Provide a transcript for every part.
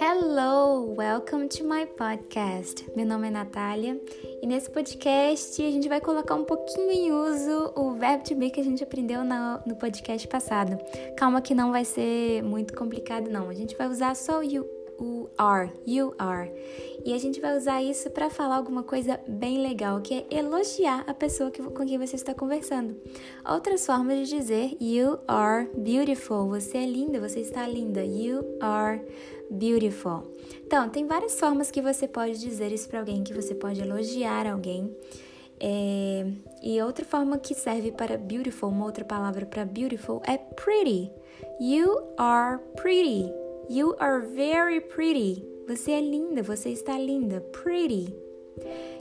Hello, welcome to my podcast. Meu nome é Natália e nesse podcast a gente vai colocar um pouquinho em uso o verbo to be que a gente aprendeu no, podcast passado. Calma que não vai ser muito complicado não, a gente vai usar só o you o are, you are. E a gente vai usar isso para falar alguma coisa bem legal, que é elogiar a pessoa que, com quem você está conversando. Outras formas de dizer you are beautiful, você é linda, você está linda. You are beautiful. Então, tem várias formas que você pode dizer isso para alguém, que você pode elogiar alguém. É... E outra forma que serve para beautiful, uma outra palavra para beautiful é pretty. You are pretty. You are very pretty. Você é linda, você está linda. Pretty.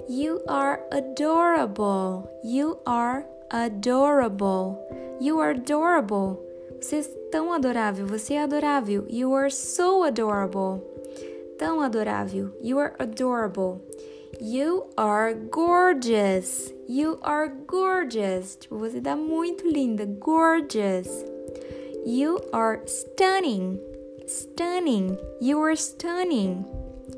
You are adorable. You are adorable. You are adorable. Você é tão adorável, você é adorável. You are so adorable. Tão adorável. You are adorable. You are gorgeous. You are gorgeous. Tipo, você está muito linda. Gorgeous. You are stunning. Stunning. You are stunning.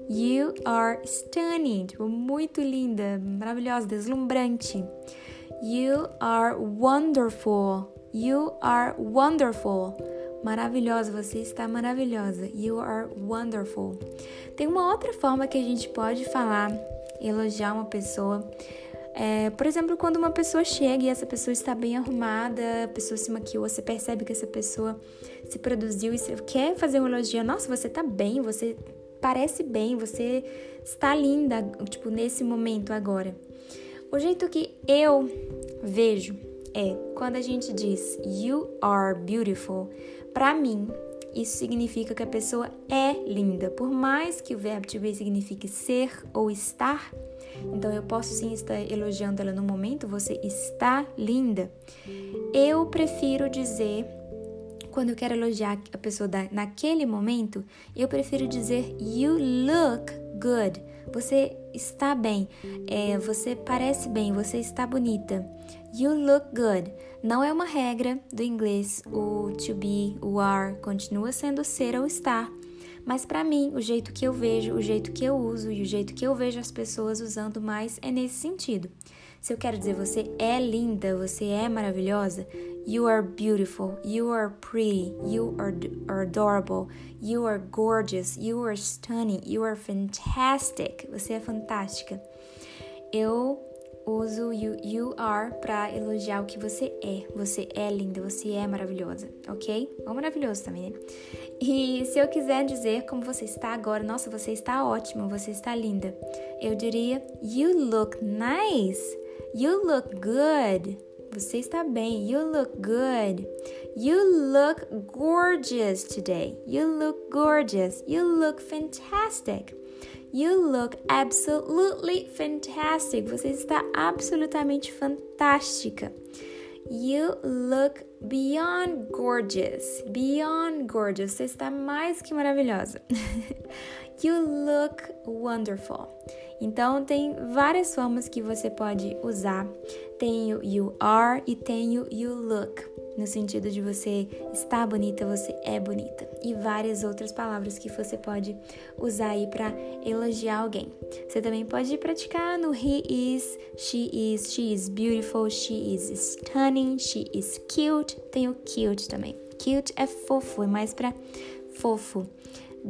You are stunning. Tipo, muito linda, maravilhosa, deslumbrante. You are wonderful. You are wonderful. Maravilhosa, você está maravilhosa. You are wonderful. Tem uma outra forma que a gente pode falar, elogiar uma pessoa. É, por exemplo, quando uma pessoa chega e essa pessoa está bem arrumada, a pessoa se maquiou, você percebe que essa pessoa se produziu e você quer fazer um elogio. Nossa, você está bem, você parece bem, você está linda, tipo, nesse momento agora. O jeito que eu vejo é quando a gente diz you are beautiful, para mim, isso significa que a pessoa é linda. Por mais que o verbo to be signifique ser ou estar, então eu posso sim estar elogiando ela no momento, você está linda. Eu prefiro dizer, quando eu quero elogiar a pessoa naquele momento, eu prefiro dizer you look good. Você está bem, é, você parece bem, você está bonita. You look good. Não é uma regra do inglês, o to be, o are, continua sendo ser ou estar. Mas para mim, o jeito que eu vejo, o jeito que eu uso e o jeito que eu vejo as pessoas usando mais é nesse sentido. Se eu quero dizer você é linda, você é maravilhosa, you are beautiful, you are pretty, you are adorable, you are gorgeous, you are stunning, you are fantastic. Você é fantástica. Eu uso you, you are para elogiar o que você é. Você é linda, você é maravilhosa, ok? Ou maravilhoso também, né? E se eu quiser dizer como você está agora, nossa, você está ótima, você está linda, eu diria you look nice, you look good. Você está bem. You look good. You look gorgeous today. You look gorgeous. You look fantastic. You look absolutely fantastic. Você está absolutamente fantástica. You look beyond gorgeous. Beyond gorgeous. Você está mais que maravilhosa. you look wonderful. Então, tem várias formas que você pode usar. Tem o you are e tem o you look no sentido de você está bonita, você é bonita, e várias outras palavras que você pode usar aí para elogiar alguém. Você também pode praticar no he is, she is, she is beautiful, she is stunning, she is cute. Tem o cute também. Cute é fofo, é mais para fofo.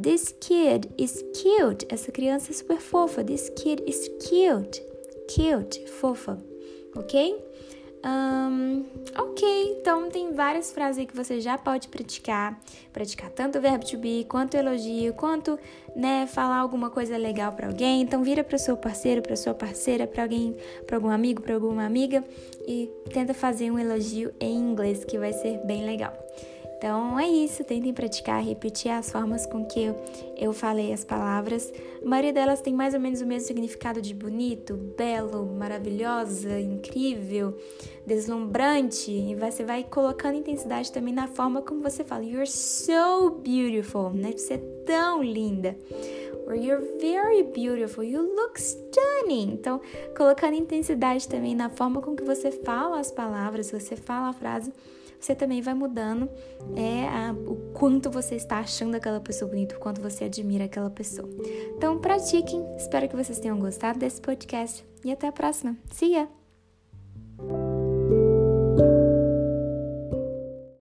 This kid is cute. Essa criança é super fofa. This kid is cute. Cute, fofa. Ok? Um, ok, então tem várias frases aí que você já pode praticar. Praticar tanto o verbo to be, quanto elogio, quanto né, falar alguma coisa legal para alguém. Então vira para seu parceiro, para sua parceira, para alguém, para algum amigo, para alguma amiga e tenta fazer um elogio em inglês que vai ser bem legal. Então é isso, tentem praticar, repetir as formas com que eu, eu falei as palavras. A maioria delas tem mais ou menos o mesmo significado de bonito, belo, maravilhosa, incrível, deslumbrante. E você vai colocando intensidade também na forma como você fala. You're so beautiful, né? Você é tão linda. Or you're very beautiful, you look stunning. Então, colocando intensidade também na forma com que você fala as palavras, você fala a frase você também vai mudando é, a, o quanto você está achando aquela pessoa bonita, o quanto você admira aquela pessoa. Então, pratiquem. Espero que vocês tenham gostado desse podcast e até a próxima. See ya!